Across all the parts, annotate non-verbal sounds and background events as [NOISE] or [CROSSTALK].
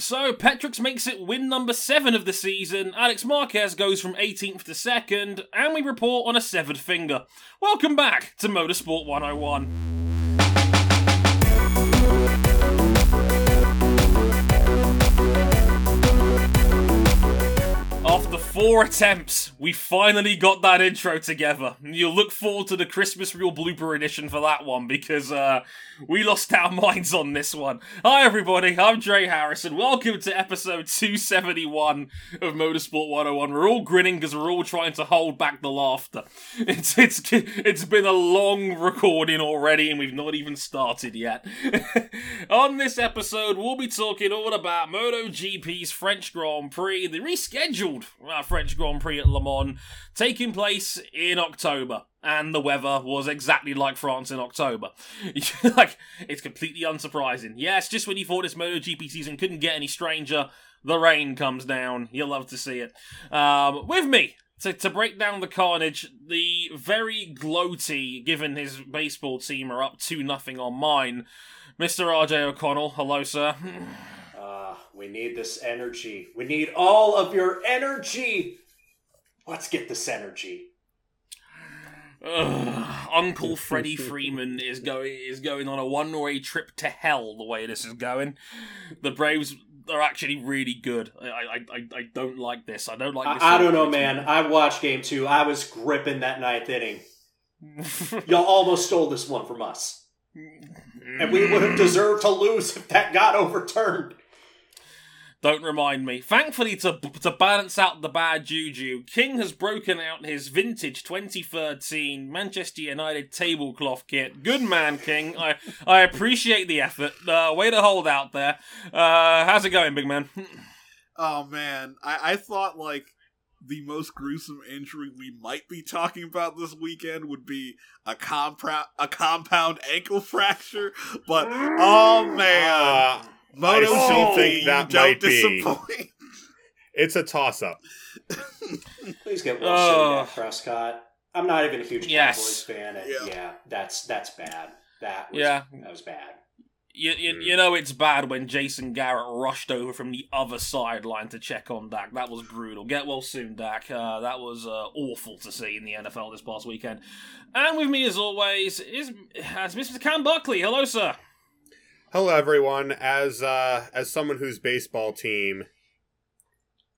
So, Petrux makes it win number 7 of the season, Alex Marquez goes from 18th to 2nd, and we report on a severed finger. Welcome back to Motorsport 101. Four attempts, we finally got that intro together. You'll look forward to the Christmas Real Blooper edition for that one because uh, we lost our [LAUGHS] minds on this one. Hi, everybody. I'm Dre Harrison. Welcome to episode 271 of Motorsport 101. We're all grinning because we're all trying to hold back the laughter. [LAUGHS] It's it's it's been a long recording already, and we've not even started yet. [LAUGHS] on this episode, we'll be talking all about MotoGP's French Grand Prix, the rescheduled French Grand Prix at Le Mans, taking place in October and the weather was exactly like France in October. [LAUGHS] like, it's completely unsurprising. Yes, just when you thought this MotoGP season couldn't get any stranger, the rain comes down. You'll love to see it. Um, with me, to, to break down the carnage, the very gloaty, given his baseball team are up 2 nothing on mine, Mr. RJ O'Connell. Hello, sir. [CLEARS THROAT] We need this energy. We need all of your energy. Let's get this energy. Ugh, Uncle Freddie Freeman is going is going on a one way trip to hell. The way this is going, the Braves are actually really good. I I, I, I don't like this. I don't like. This I, I don't know, man. I watched game two. I was gripping that ninth inning. [LAUGHS] Y'all almost stole this one from us, and we would have deserved to lose if that got overturned. Don't remind me. Thankfully, to to balance out the bad juju, King has broken out his vintage 2013 Manchester United tablecloth kit. Good man, King. I I appreciate the effort. Uh, way to hold out there. Uh, how's it going, big man? [LAUGHS] Oh man, I, I thought like the most gruesome injury we might be talking about this weekend would be a compound a compound ankle [LAUGHS] fracture, but oh man. Uh, Moto I still GP, think that don't might be- disappoint. It's a toss up. Please get Wilson Oh. back, Prescott. I'm not even a huge Yes. Cowboys fan. and Yeah. Yeah. that's that's bad. That was, Yeah. that was bad. You, you, Hmm. you know it's bad when Jason Garrett rushed over from the other sideline to check on Dak. That was brutal. Get well soon, Dak. Uh, that was uh, awful to see in the NFL this past weekend. And with me, as always, is has Mr. Cam Buckley. Hello, sir. Hello, everyone. As uh, as someone whose baseball team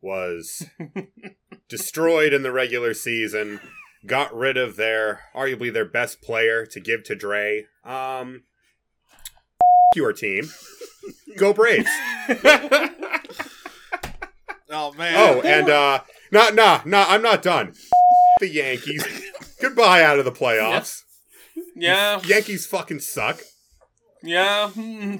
was [LAUGHS] destroyed in the regular season, got rid of their arguably their best player to give to Dre. Um, your team. Go Braves. [LAUGHS] Oh man. Oh, and uh, nah, nah, nah. I'm not done. The Yankees. [LAUGHS] Goodbye out of the playoffs. yeah, Yankees fucking suck. Yeah. [LAUGHS] hmm.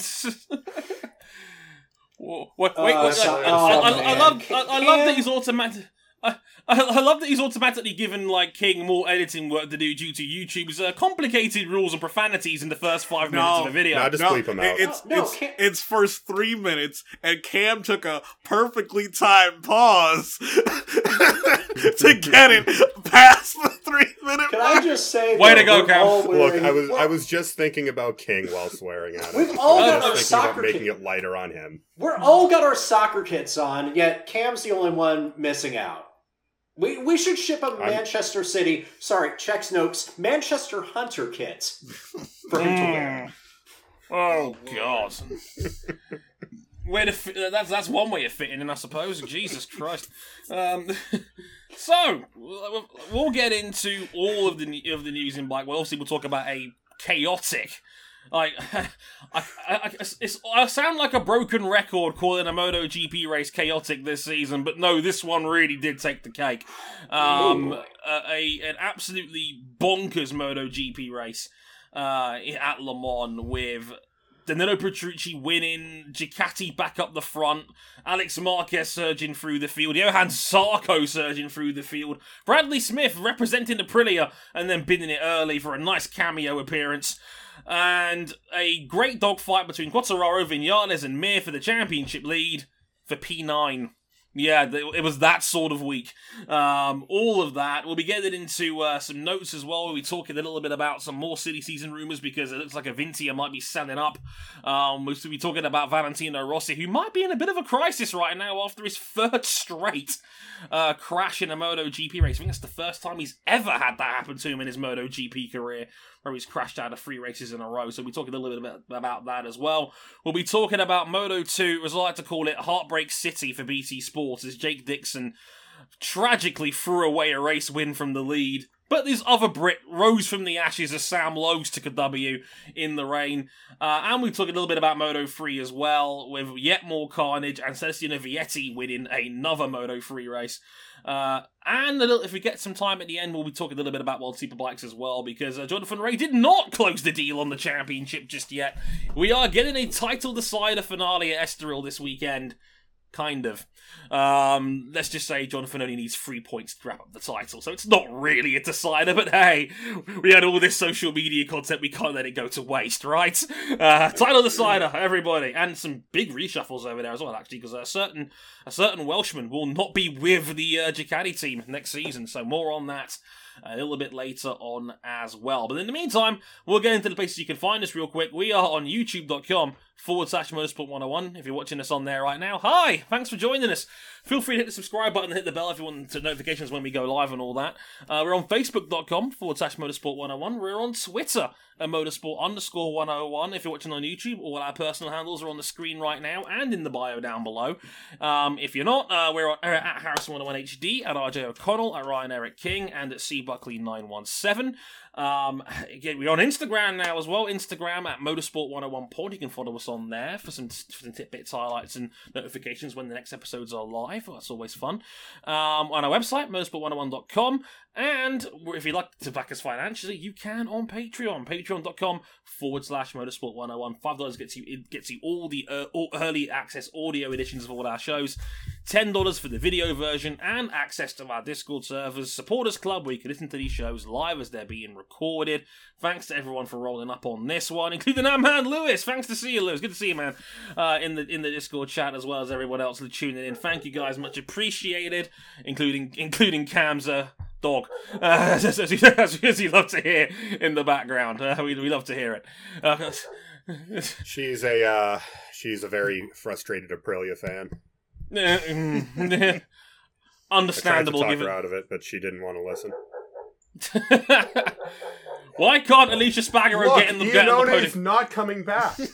Wait, wait, wait, Uh, wait, so- I, oh, I, I, I love, I, I love that he's automatic. I, I I love that he's automatically given like King more editing work to do due to YouTube's uh, complicated rules and profanities in the first five minutes No, of the video. no, just no, bleep 'em it- out. It's No, no, it's Cam- it's first three minutes, and Cam took a perfectly timed pause [LAUGHS] to get it past the three minute. Can I just say? Way that to go, we're Cam. Look, I was I was just thinking about King while swearing at him. We've all I got was our thinking soccer about making it lighter on him. We're all got our soccer kits on, yet Cam's the only one missing out. We we should ship a I'm- Manchester City, sorry, Czech Snopes, Manchester Hunter kits for him to wear. Oh God. way to fi- that's that's one way of fitting in, I suppose. Jesus Christ. Um, [LAUGHS] so we'll- get into all of the of the news in Black. Well, obviously we'll talk about a chaotic. Like, [LAUGHS] I, I, I, it's, I sound like a broken record calling a MotoGP race chaotic this season, but no, this one really did take the cake. Um, a, a an absolutely bonkers MotoGP race uh, at Le Mans with Danilo Petrucci winning, Ducati back up the front, Alex Marquez surging through the field, Johan Zarco surging through the field, Bradley Smith representing the Aprilia and then bidding it early for a nice cameo appearance, and a great dogfight between Quartararo, Vinales, and Mir for the championship lead for P9. Yeah, it was that sort of week. Um, all of that. We'll be getting into uh, some notes as well. We'll be talking a little bit about some more city season rumors because it looks like Avintia might be selling up. Um, we'll be talking about Valentino Rossi, who might be in a bit of a crisis right now after his [LAUGHS] third straight uh, crash in a MotoGP race. I think it's the first time he's ever had that happen to him in his MotoGP career, where he's crashed out of three races in a row. So be talking a little bit about, that as well. We'll be talking about Moto 2, as I like to call it, Heartbreak City for BT Sports, as Jake Dixon tragically threw away a race win from the lead. But this other Brit rose from the ashes as Sam Lowes took a W in the rain. Uh, and we talked a little bit about Moto 3 as well, with yet more carnage and Celestino Vietti winning another Moto 3 race. Uh, and little, if we get some time at the end, we'll be talking a little bit about World Superbikes as well, because uh, Jonathan Rea did not close the deal on the championship just yet. We are getting a title decider finale at Estoril this weekend. Kind of. Um, let's just say Jonathan only needs three points to wrap up the title, so it's not really a decider, but hey, we had all this social media content, we can't let it go to waste, right? Uh, title decider, everybody, and some big reshuffles over there as well, actually, because a certain a certain Welshman will not be with the uh, Ducati team next season, so more on that a little bit later on as well. But in the meantime, we'll get into the places you can find us real quick. We are on youtube.com forward slash motorsport 101 if you're watching us on there right now. Hi, thanks for joining us. Feel free to hit the subscribe button and hit the bell if you want to notifications when we go live and all that. Uh, we're on facebook.com forward slash motorsport 101. We're on Twitter at motorsport underscore 101 if you're watching on YouTube. All our personal handles are on the screen right now and in the bio down below. Um, if you're not, uh, we're on, uh, at Harrison101HD, at RJ O'Connell, at Ryan Eric King, and at C Buckley 917. Um, again, we're on Instagram now as well. Instagram at Motorsport 101 Pod. You can follow us on there for some, for some tidbits, highlights, and notifications when the next episodes are live. That's always fun. Um, on our website, motorsport101.com. And if you'd like to back us financially, you can on Patreon. Patreon.com forward slash motorsport 101. $5 gets you it gets you all the uh, all early access audio editions of all our shows. $10 for the video version and access to our Discord servers, supporters club where you can listen to these shows live as they're being recorded. Thanks to everyone for rolling up on this one, including our man Lewis. Thanks to see you, Lewis. Good to see you, man. Uh, in the in the Discord chat as well as everyone else tuning in. Thank you guys, much appreciated, including including uh, dog, uh, [LAUGHS] as, as, as, as you love to hear in the background. Uh, we we love to hear it. Uh, [LAUGHS] She's a uh, she's a very frustrated Aprilia fan. [LAUGHS] Understandable. I tried to talk given... her out of it, but she didn't want to listen. [LAUGHS] Why can't Aleix Espargaro Look, get in the, get in the Iannone's podium? not coming back. [LAUGHS]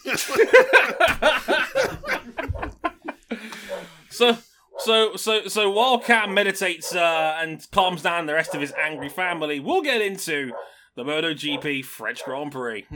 So, so, so, so while Cam meditates uh, and calms down the rest of his angry family, we'll get into the MotoGP French Grand Prix.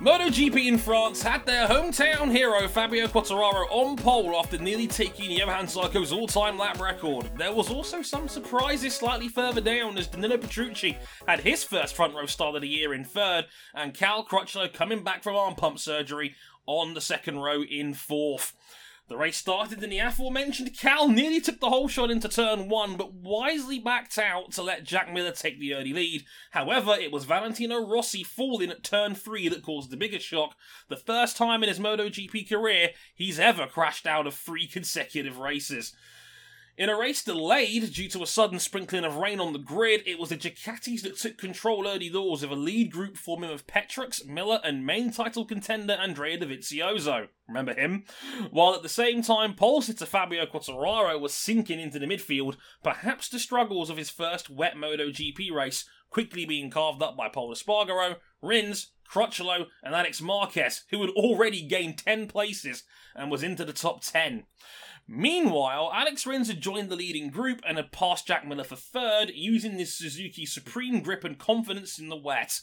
MotoGP in France had their hometown hero Fabio Quartararo on pole after nearly taking Johan Zarco's all-time lap record. There was also some surprises slightly further down as Danilo Petrucci had his first front row start of the year in third, and Cal Crutchlow coming back from arm pump surgery on the second row in fourth. The race started and the aforementioned Cal nearly took the whole shot into turn one, but wisely backed out to let Jack Miller take the early lead. However, it was Valentino Rossi falling at turn three that caused the biggest shock. The first time in his MotoGP career he's ever crashed out of three consecutive races. In a race delayed due to a sudden sprinkling of rain on the grid, it was the Ducatis that took control early doors with a lead group forming of Petrux, Miller, and main title contender Andrea Dovizioso. Remember him? While at the same time, pole sitter Fabio Quartararo was sinking into the midfield, perhaps the struggles of his first wet MotoGP race quickly being carved up by Pol Espargaro, Rins, Crutchlow, and Alex Marquez, who had already gained 10 places and was into the top 10. Meanwhile, Alex Rins had joined the leading group and had passed Jack Miller for third, using this Suzuki supreme grip and confidence in the wet.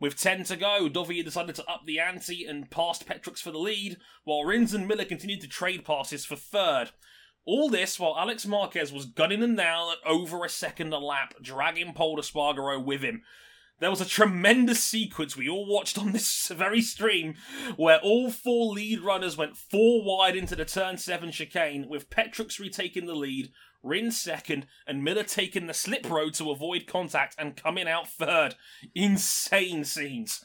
With 10 to go, Dovi decided to up the ante and passed Petrux for the lead, while Rins and Miller continued to trade passes for third. All this while Alex Marquez was gunning them down at over a second a lap, dragging Pol Espargaro with him. There was a tremendous sequence we all watched on this [LAUGHS] very stream where all four lead runners went four wide into the turn 7 chicane, with Petrux retaking the lead, Rins second, and Miller taking the slip road to avoid contact and coming out third. Insane scenes.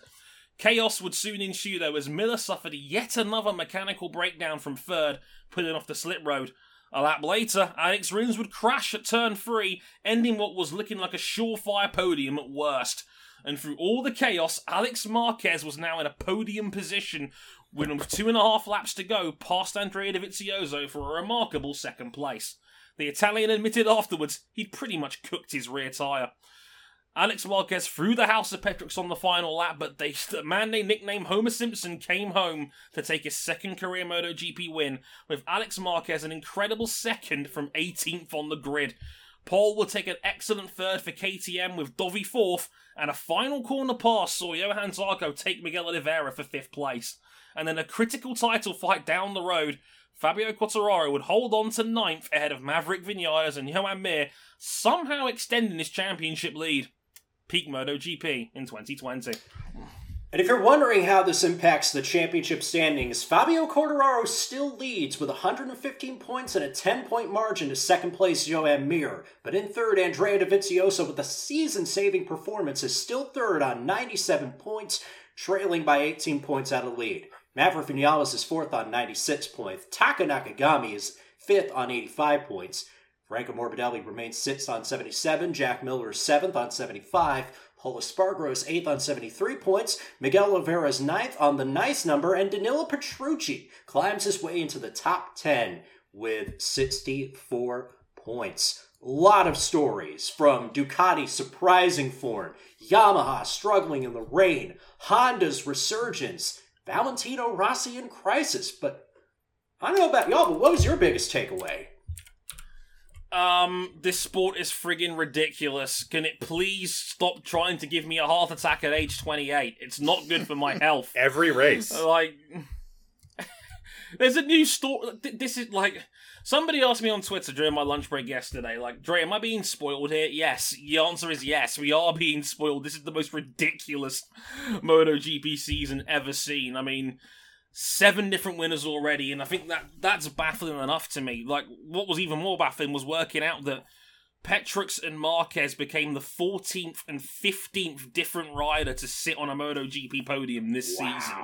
Chaos would soon ensue though as Miller suffered yet another mechanical breakdown from third, pulling off the slip road. A lap later, Alex Rins would crash at turn three, ending what was looking like a surefire podium at worst. And through all the chaos, Alex Marquez was now in a podium position with two and a half laps to go past Andrea Dovizioso for a remarkable second place. The Italian admitted afterwards he'd pretty much cooked his rear tyre. Alex Marquez threw the house of Petrux on the final lap, but they, the man they nicknamed Homer Simpson came home to take his second career MotoGP win, with Alex Marquez an incredible second from 18th on the grid. Pol will take an excellent third for KTM with Dovi fourth, and a final corner pass saw Johan Zarco take Miguel Oliveira for fifth place. And then a critical title fight down the road, Fabio Quartararo would hold on to ninth ahead of Maverick Vinales and Joan Mir, somehow extending his championship lead peak MotoGP in 2020. And if you're wondering how this impacts the championship standings, Fabio Quartararo still leads with 115 points and a 10 point margin to second place Joan Mir. But in third, Andrea Dovizioso with a season saving performance is still third on 97 points, trailing by 18 points out of lead. Maverick Vinales is fourth on 96 points. Taka Nakagami is fifth on 85 points. Franco Morbidelli remains sixth on 77. Jack Miller is seventh on 75. Pol Espargaro eighth on 73 points. Miguel Oliveira is ninth on the nice number. And Danilo Petrucci climbs his way into the top 10 with 64 points. Lot of stories from Ducati surprising form, Yamaha struggling in the rain, Honda's resurgence, Valentino Rossi in crisis. But I don't know about y'all, but what was your biggest takeaway? Um, this sport is friggin' ridiculous. Can it please stop trying to give me a heart attack at age 28? It's not good for my [LAUGHS] health. Every race. Like, [LAUGHS] there's a new story. This is like, somebody asked me on Twitter during my lunch break yesterday, like, Dre, am I being spoiled here? Yes. The answer is yes. We are being spoiled. This is the most ridiculous [LAUGHS] MotoGP season ever seen. I mean, seven different winners already, and I think that that's baffling enough to me. Like, what was even more baffling was working out that Petrux and Marquez became the 14th and 15th different rider to sit on a MotoGP podium this wow. season.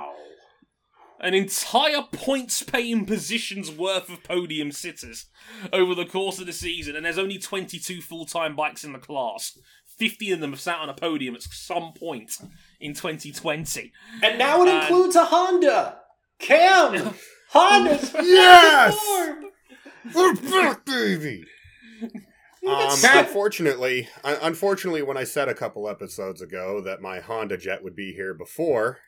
An entire points paying positions worth of podium sitters over the course of the season, and there's only 22 full time bikes in the class. 50 of them have sat on a podium at some point in 2020. And now it includes a Honda! Cam! Honda's [LAUGHS] yes! We're back, baby! Um, unfortunately, unfortunately, when I said a couple episodes ago that my Honda Jet would be here before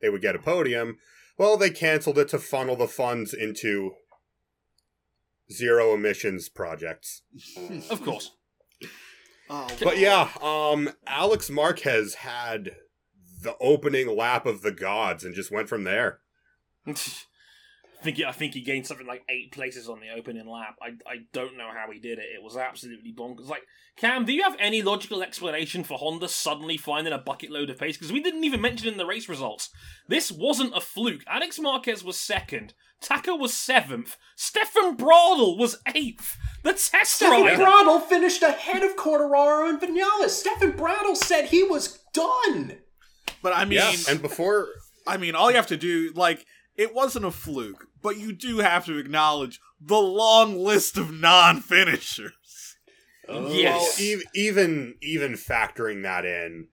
they would get a podium, well, they canceled it to funnel the funds into zero emissions projects. Of course. Oh, But yeah, um, Alex Marquez had the opening lap of the gods and just went from there. [LAUGHS] I think he, I think he gained something like eight places on the opening lap. I, I don't know how he did it. It was absolutely bonkers. Like Cam, do you have any logical explanation for Honda suddenly finding a bucket load of pace? Because we didn't even mention in the race results. This wasn't a fluke. Alex Marquez was second. Taka was seventh. Stefan Bradl was eighth. The test Stefan rider. Bradl finished ahead of Quartararo and Vinales. Stefan Bradl said he was done. but I mean, Yeah, and before I mean, all you have to do, like, it wasn't a fluke, but you do have to acknowledge the long list of non-finishers. Yes. Well, e- even even factoring that in,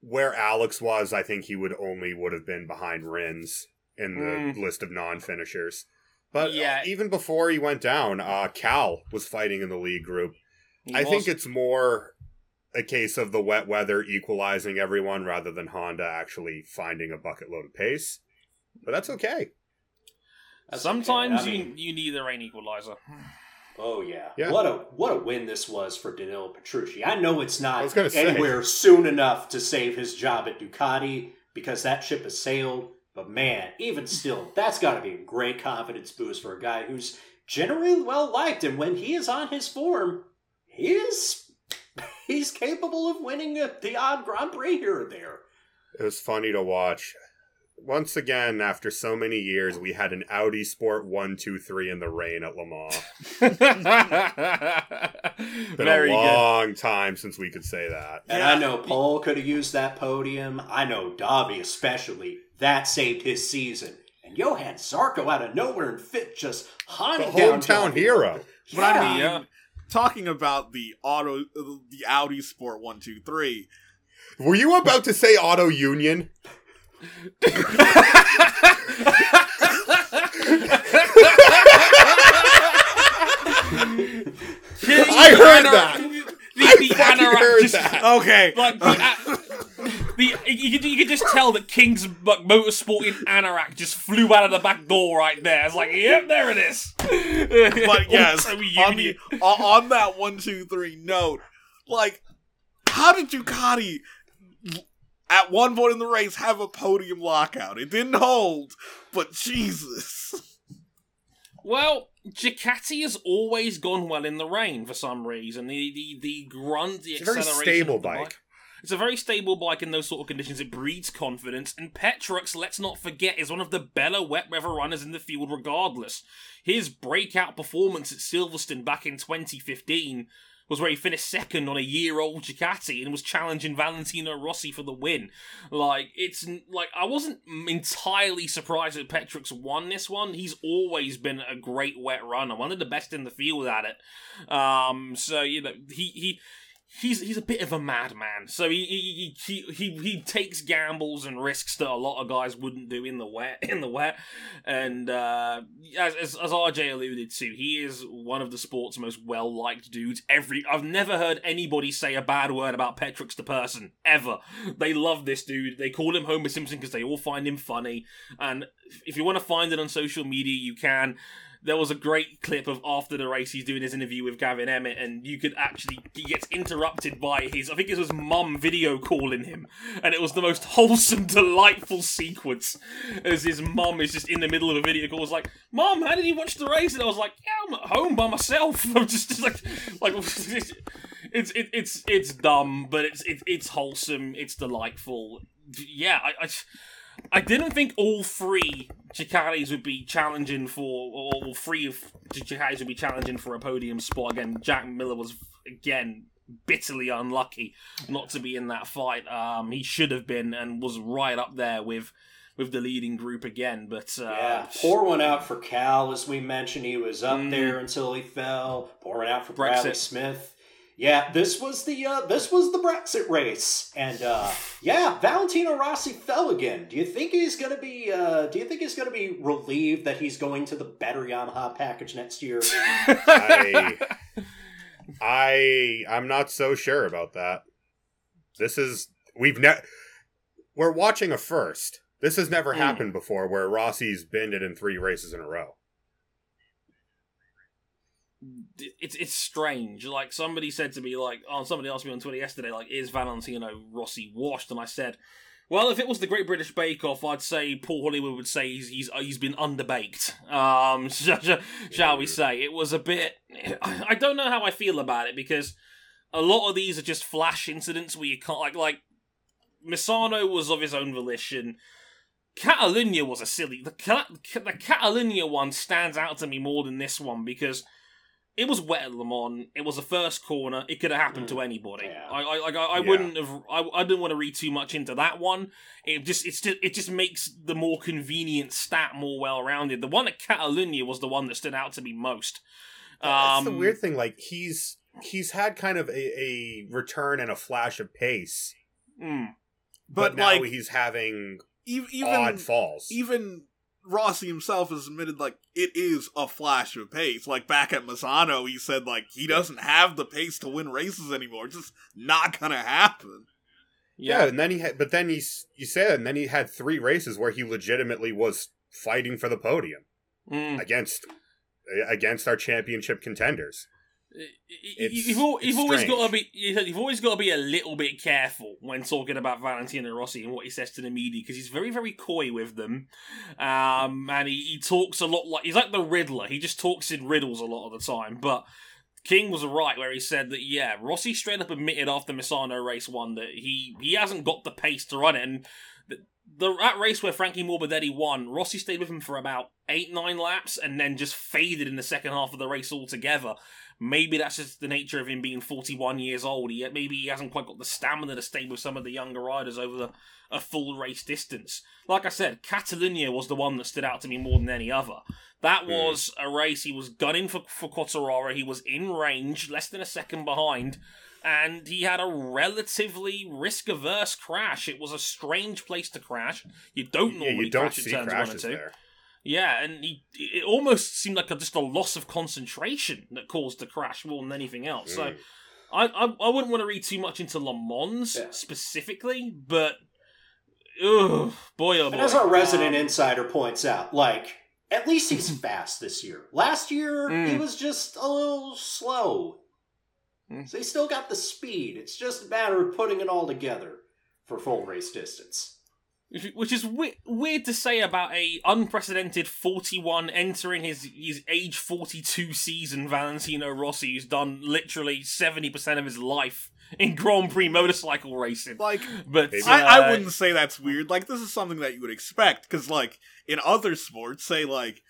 where Alex was, I think he would only would have been behind Rins in the Mm. list of non-finishers. But Yeah. uh, even before he went down, uh, Cal was fighting in the lead group. He I think it's more a case of the wet weather equalizing everyone rather than Honda actually finding a bucket load of pace. But that's okay. That's Sometimes okay. I mean, you, you need the rain equalizer. Oh yeah. Yeah. What a what a win this was for Danilo Petrucci. I know it's not was say. anywhere soon enough to save his job at Ducati because that ship has sailed. But man, even still, that's got to be a great confidence boost for a guy who's generally well liked, and when he is on his form, he is he's capable of winning the odd Grand Prix here or there. It was funny to watch. Once again, after so many years, we had an Audi Sport 123 in the rain at Le Mans. [LAUGHS] Been Very a good. long time since we could say that. And Yeah. I know Pol could have used that podium. I know Dovi especially. That saved his season. and Johan Zarco out of nowhere and fit just The hunting down hometown John hero. But I mean, Yeah. talking about the auto, the Audi Sport One Two Three. Were you about to say auto union? I heard that. The, I the fucking anorak heard just, that. Okay, Like the, uh, the you, could, you could just tell that King's like, motorsporting anorak just flew out of the back door right there. It's like, yep, there it is. but [LAUGHS] yes, Also on the on on that one two three note, like, how did Ducati at one point in the race have a podium lockout? It didn't hold, but Jesus. Well, Ducati has always gone well in the rain for some reason. The the the grunt, the It's a very stable of the bike. It's a very stable bike in those sort of conditions. It breeds confidence, and Petrux, let's not forget, is one of the better wet weather runners in the field. Regardless, his breakout performance at Silverstone back in 2015 was where he finished second on a year-old Ducati and was challenging Valentino Rossi for the win. Like it's like I wasn't entirely surprised that Petrux won this one. He's always been a great wet runner, one of the best in the field at it. Um, so you know he he. He's he's a bit of a madman, so he he, he he he takes gambles and risks that a lot of guys wouldn't do in the wet [LAUGHS] in the wet, and uh, as, as as RJ alluded to, he is one of the sport's most well liked dudes. Every I've never heard anybody say a bad word about Petrux the person ever. They love this dude. They call him Homer Simpson because they all find him funny. And if you want to find it on social media, you can. There was a great clip of after the race he's doing his interview with Gavin Emmett, and you could actually he gets interrupted by his I think it was mum video calling him, and it was the most [LAUGHS] wholesome, delightful sequence as his mum is just in the middle of a video call. Was like, "Mom, how did you watch the race?" And I was like, "Yeah, I'm at home by myself." [LAUGHS] I'm just, just like, like [LAUGHS] it's it, it's it's dumb, but it's it, it's wholesome. It's delightful. Yeah, I. I I didn't think all three Ducatis would be challenging for, all three of Ducatis would be challenging for a podium spot. Again, Jack Miller was again bitterly unlucky not to be in that fight. Um, he should have been and was right up there with with the leading group again. But uh, Yeah, poor one out for Cal, as we mentioned. He was up Mm. there until he fell. Pour one out for Brexit. Bradley Smith. Yeah, this was the uh, this was the Brexit race, and uh, yeah, Valentino Rossi fell again. Do you think he's gonna be? Uh, do you think he's gonna be relieved that he's going to the better Yamaha package next year? [LAUGHS] I, I, I'm not so sure about that. This is we've ne- we're watching a first. This has never Mm. happened before, where Rossi's binned it in three races in a row. It's it's strange. Like somebody said to me, like, oh, somebody asked me on Twitter yesterday, like, is Valentino Rossi washed? And I said, well, if it was the Great British Bake Off, I'd say Paul Hollywood would say he's he's, he's been underbaked. Um, [LAUGHS] shall, we say it was a bit? I don't know how I feel about it because a lot of these are just flash incidents where you can't like like Misano was of his own volition. Catalunya was a silly. The the Catalunya one stands out to me more than this one because it was wet at Le Mans. It was the first corner. It could have happened to anybody. Yeah. I, I like. I, I Yeah. wouldn't have. I, I didn't want to read too much into that one. It just. It's just. It just makes the more convenient stat more well rounded. The one at Catalunya was the one that stood out to me most. That's the Um, weird thing. Like he's he's had kind of a, a return and a flash of pace, mm, but, But, now like, he's having even odd falls. even Rossi himself has admitted like it is a flash of pace. Like back at Misano, he said like he doesn't have the pace to win races anymore. It's just not gonna happen. yeah. yeah. and then he had, but then he's you said, and then he had three races where he legitimately was fighting for the podium Mm. against against our championship contenders. It's- you've, al- you've it's always got to be you've always got to be a little bit careful when talking about Valentino Rossi and what he says to the media because he's very very coy with them, um, and he, he talks a lot like he's like the Riddler. He just talks in riddles a lot of the time. But King was right where he said that yeah, Rossi straight up admitted after Misano race one that he he hasn't got the pace to run it, and the, the that race where Frankie Morbidelli won, Rossi stayed with him for about eight, nine laps, and then just faded in the second half of the race altogether. Maybe that's just the nature of him being 41 years old. He, maybe he hasn't quite got the stamina to stay with some of the younger riders over the, a full race distance. Like I said, Catalunya was the one that stood out to me more than any other. That Hmm. was a race he was gunning for for Quartararo. He was in range, less than a second behind, and he had a relatively risk averse crash. It was a strange place to crash. You don't yeah, normally you don't crash see in turns one crashes two. there. Yeah, and he, it almost seemed like a, just a loss of concentration that caused the crash more than anything else. So Mm. I, I I wouldn't want to read too much into Le Mans Yeah. specifically, but ugh, boy oh boy. And as our resident Um, insider points out, like, at least he's [LAUGHS] fast this year. Last year, he Mm. was just a little slow. Mm. So he still got the speed. It's just a matter of putting it all together for full race distance. Which- Which is we- weird to say about a unprecedented 41 entering his his age 42 season Valentino Rossi, who's done literally 70% of his life in Grand Prix motorcycle racing. Like, But Maybe- I, I uh, wouldn't say that's weird. Like, this is something that you would expect because, like, in other sports, say like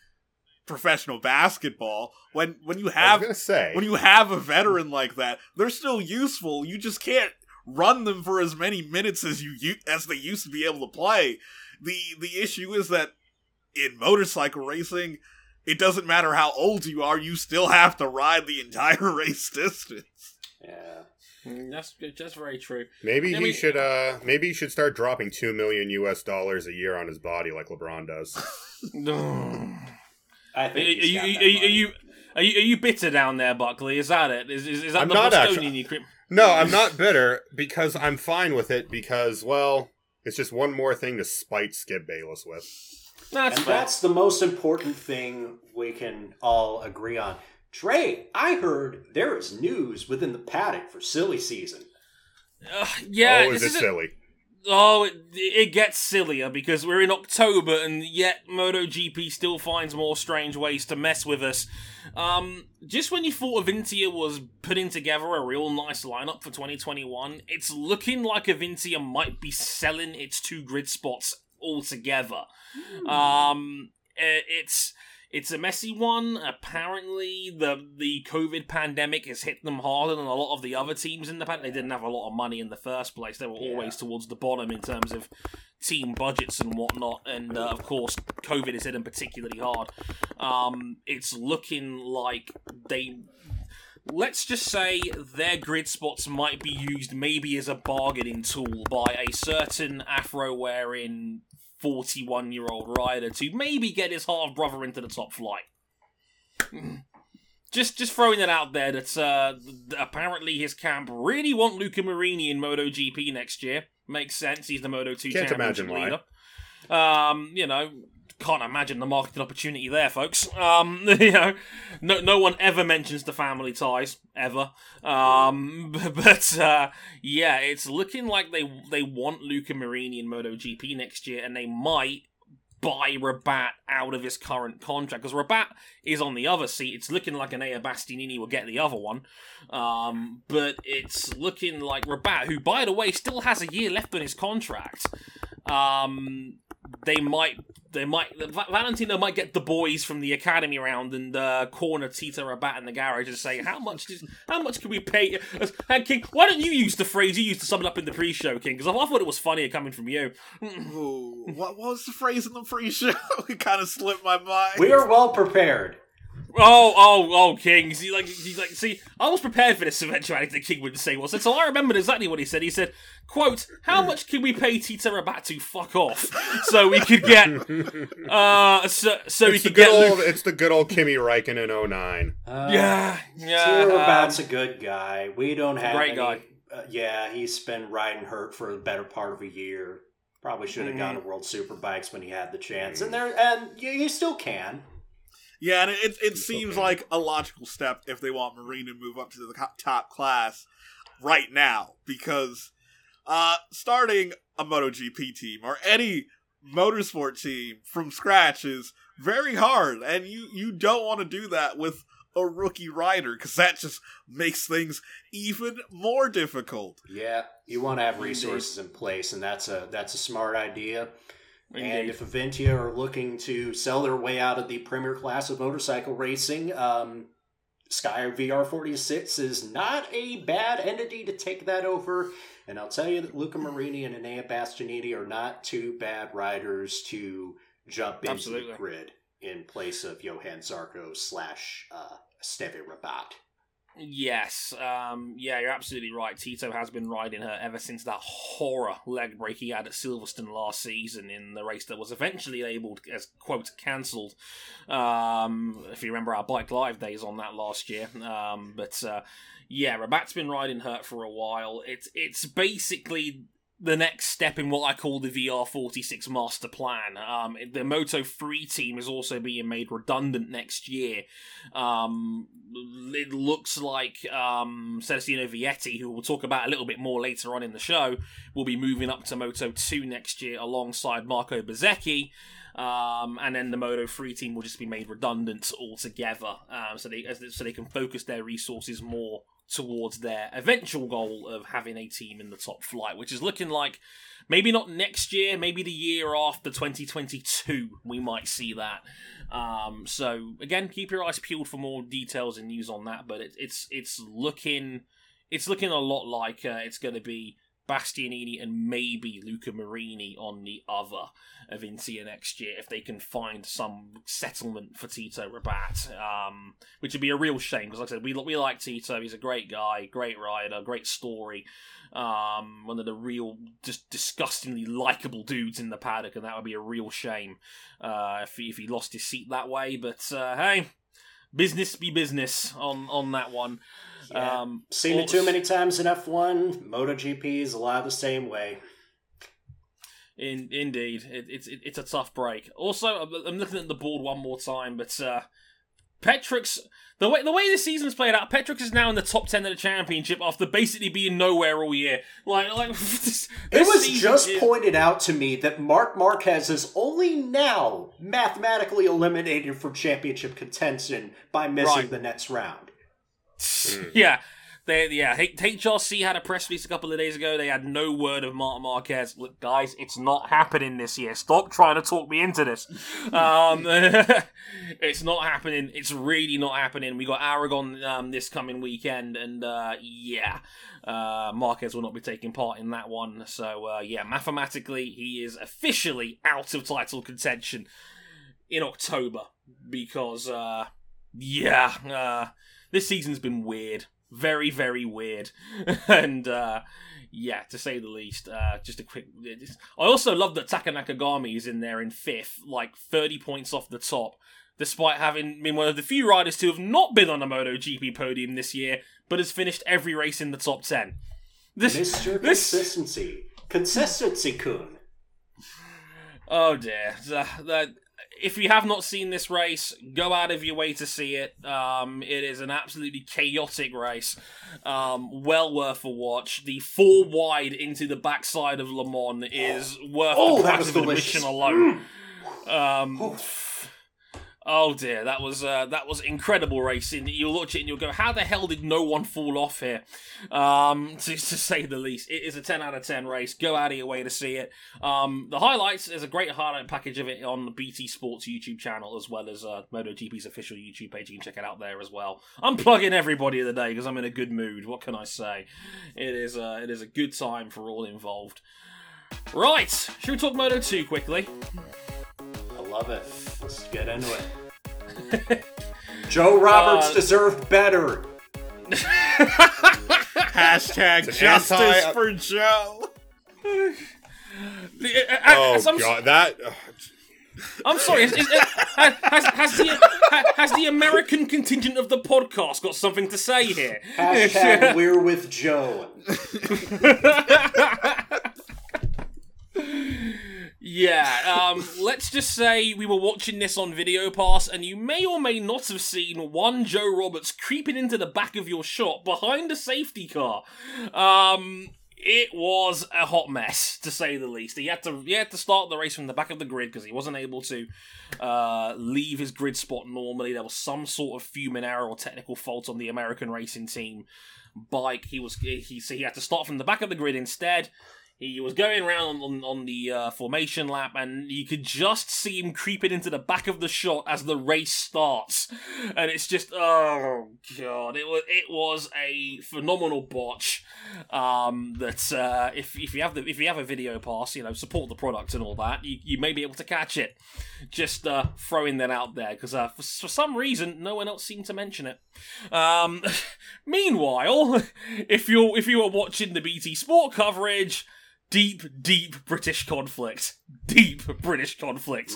professional basketball, when when you have say when you have a veteran like that, they're still useful. You just can't run them for as many minutes as you as they used to be able to play. the The issue is that in motorcycle racing, it doesn't matter how old you are; you still have to ride the entire [LAUGHS] race distance. Yeah. mm, that's that's very true. maybe I he should uh maybe he should start dropping two million US dollars a year on his body like LeBron does. [LAUGHS] I Are think you, are, you, are, you, are you are you are you bitter down there, Buckley? Is that it? Is is, is that I'm the Bostonian actually. you cre- No, I'm not bitter because I'm fine with it because well, it's just one more thing to spite Skip Bayless with. That's and fair. that's the most important thing we can all agree on. Trey, I heard there is news within the paddock for silly season. Uh, yeah, oh, is this it is a- silly? Oh, it, it gets sillier because we're in October and yet MotoGP still finds more strange ways to mess with us. Um, just when you thought Avintia was putting together a real nice lineup for 2021, it's looking like Avintia might be selling its two grid spots altogether. Um, eh, it's it's a messy one. Apparently, the the COVID pandemic has hit them harder than a lot of the other teams in the paddock. They didn't have a lot of money in the first place. They were always towards the bottom in terms of team budgets and whatnot. And uh, of course, COVID has hit them particularly hard. Um, it's looking like they. Let's just say their grid spots might be used maybe as a bargaining tool by a certain Afro wearing 41 year old rider to maybe get his half brother into the top flight. [SIGHS] Just just throwing it out there that uh, apparently his camp really want Luca Marini in MotoGP next year. Makes sense. He's the Moto 2 Can't championship imagine why. leader. Um, you know, can't imagine the marketing opportunity there, folks. Um, [LAUGHS] you know, no, no one ever mentions the family ties ever. Um, [LAUGHS] but uh, yeah, it's looking like they they want Luca Marini in MotoGP next year, and they might buy Rabat out of his current contract because Rabat is on the other seat. It's looking like an Enea Bastianini will get the other one, um, but it's looking like Rabat, who by the way still has a year left on his contract. Um, they might, they might, Va- Valentino might get the boys from the academy round and uh, corner Tito Rabat in the garage and say, "How much? Does, how much can we pay?" And King, why don't you use the phrase you used to sum it up in the pre-show, King? Because I thought it was funnier coming from you. [LAUGHS] Ooh, what, what was the phrase in the pre-show? [LAUGHS] it kind of slipped my mind. We are well prepared. Oh, oh, oh, King. He's like, he's like, see, I was prepared for this eventuality that King would say was it. So I remembered exactly what he said. He said, "quote How much can we pay Tito Rabat to fuck off, [LAUGHS] so we could get, uh, so so we It's the could good get old Luke- it's the good old Kimi Räikkönen in 09. Uh, yeah, yeah, Tito um, a good guy. We don't have great any- guy. Uh, yeah, he's been riding hurt for the better part of a year. Probably should have Mhm. gone to World Superbikes when he had the chance, Mhm. and there, and you, you still can. Yeah, and it, it seems okay. like a logical step if they want Marini to move up to the top class right now because uh, starting a MotoGP team or any motorsport team from scratch is very hard, and you you don't want to do that with a rookie rider because that just makes things even more difficult. Yeah, you want to have resources in place, and that's a that's a smart idea. And if Avintia are looking to sell their way out of the premier class of motorcycle racing, um, Sky VR46 is not a bad entity to take that over. And I'll tell you that Luca Marini and Enea Bastianini are not two bad riders to jump into Absolutely. the grid in place of Johan Zarco slash uh, Steve Rabat. Yes, um, yeah, you're absolutely right. Tito has been riding her ever since that horror leg break he had at Silverstone last season in the race that was eventually labelled as quote cancelled. Um, if you remember our bike live days on that last year, um, but uh, yeah, Rabat's been riding her for a while. It's it's basically the next step in what I call the VR46 master plan. Um, the Moto 3 team is also being made redundant next year. Um, it looks like um, Celestino Vietti, who we'll talk about a little bit more later on in the show, will be moving up to Moto 2 next year alongside Marco Bezzecchi. Um, and then the Moto 3 team will just be made redundant altogether, um, so they so they can focus their resources more towards their eventual goal of having a team in the top flight, which is looking like maybe not next year, maybe the year after 2022, we might see that. Um, so again, keep your eyes peeled for more details and news on that. But it, it's it's looking it's looking a lot like uh, it's going to be Bastianini and maybe Luca Marini on the other of next year if they can find some settlement for Tito Rabat, um, which would be a real shame because, like I said, we we like Tito. He's a great guy, great rider, great story. Um, one of the real, just disgustingly likable dudes in the paddock, and that would be a real shame uh, if he, if he lost his seat that way. But uh, hey, business be business on on that one. Yeah. Um, Seen it too many times in F1. MotoGP is a lot of the same way. In, indeed, it, it's it, it's a tough break. Also, I'm, I'm looking at the board one more time, but uh, Petrux, the way the way the season's played out, Petrux is now in the top ten of the championship after basically being nowhere all year. Like, like [LAUGHS] this, It this was just is- pointed out to me that Marc Marquez is only now mathematically eliminated from championship contention by missing Right. the next round. [LAUGHS] Yeah. They, yeah, HRC had a press release a couple of days ago. They had no word of Marc Marquez. Look, guys, it's not happening this year. Stop trying to talk me into this. [LAUGHS] Um, [LAUGHS] it's not happening. It's really not happening. We got Aragon um, this coming weekend, and uh, yeah, uh, Marquez will not be taking part in that one. So uh, yeah, mathematically, he is officially out of title contention in October because uh, yeah, uh, this season's been weird, very very weird, [LAUGHS] and uh, yeah, to say the least. Uh, just a quick. I also love that Taka Nakagami is in there in fifth, like thirty points off the top. Despite having been one of the few riders to have not been on a MotoGP podium this year, but has finished every race in the top ten. This, Mr. this, Consistency. Consistency Kun. Oh dear. Uh, that- if you have not seen this race, go out of your way to see it. Um, it is an absolutely chaotic race. Um, well worth a watch. The four wide into the backside of Le Mans is worth Oh, the that price of admission alone. Um, Oh. Oh dear, that was uh, that was incredible racing. You'll watch it and you'll go, "How the hell did no one fall off here?" Um, [LAUGHS] to, to say the least, it is a ten out of ten race. Go out of your way to see it. Um, the highlights there's a great highlight package of it on the BT Sports YouTube channel as well as uh, MotoGP's official YouTube page. You can check it out there as well. I'm plugging everybody of the day because I'm in a good mood. What can I say? It is uh, it is a good time for all involved. Right, should we talk Moto 2 quickly? I love it. Let's get into it. [LAUGHS] Joe Roberts Uh, deserved better. [LAUGHS] Hashtag justice anti- for Joe. [LAUGHS] The- uh, uh, Oh as I'm, god, that ugh, I'm sorry. Is, is, uh, has, has, the, has the American contingent of the podcast got something to say here? Hashtag we're with Joe. Yeah, um, [LAUGHS] let's just say we were watching this on Video Pass, and you may or may not have seen one Joe Roberts creeping into the back of your shop behind a safety car. Um, it was a hot mess, to say the least. He had to he had to start the race from the back of the grid because he wasn't able to uh, leave his grid spot normally. There was some sort of fuming error or technical fault on the American racing team bike. He was he so he had to start from the back of the grid instead. He was going around on, on the uh, formation lap, and you could just see him creeping into the back of the shot as the race starts. And it's just, oh god, it was it was a phenomenal botch. Um, that uh, if if you have the if you have a video pass, you know, support the product and all that, you, you may be able to catch it. Just uh, throwing that out there because uh, for, for some reason no one else seemed to mention it. Um, [LAUGHS] meanwhile, [LAUGHS] if you if you were watching the BT Sport coverage deep, deep British conflict. Deep British conflict.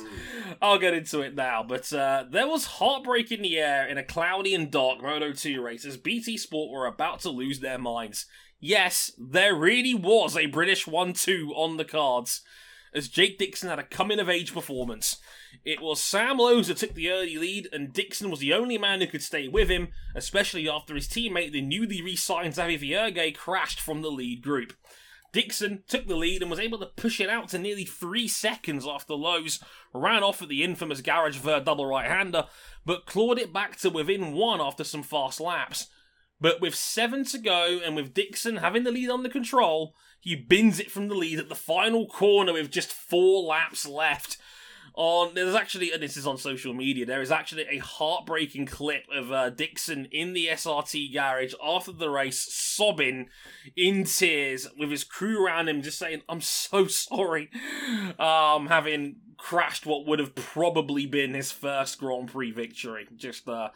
I'll get into it now, but uh, there was heartbreak in the air in a cloudy and dark Moto 2 race as BT Sport were about to lose their minds. Yes, there really was a British 1 2 on the cards, as Jake Dixon had a coming of age performance. It was Sam Lowes that took the early lead, and Dixon was the only man who could stay with him, especially after his teammate, the newly re signed Xavi Vierge, crashed from the lead group. Dixon took the lead and was able to push it out to nearly three seconds after Lowes ran off at the infamous Garage Vert double right hander, but clawed it back to within one after some fast laps. But with seven to go and with Dixon having the lead under control, he bins it from the lead at the final corner with just four laps left on there's actually and this is on social media there is actually a heartbreaking clip of uh, dixon in the srt garage after the race sobbing in tears with his crew around him just saying i'm so sorry um having crashed what would have probably been his first grand prix victory. Just uh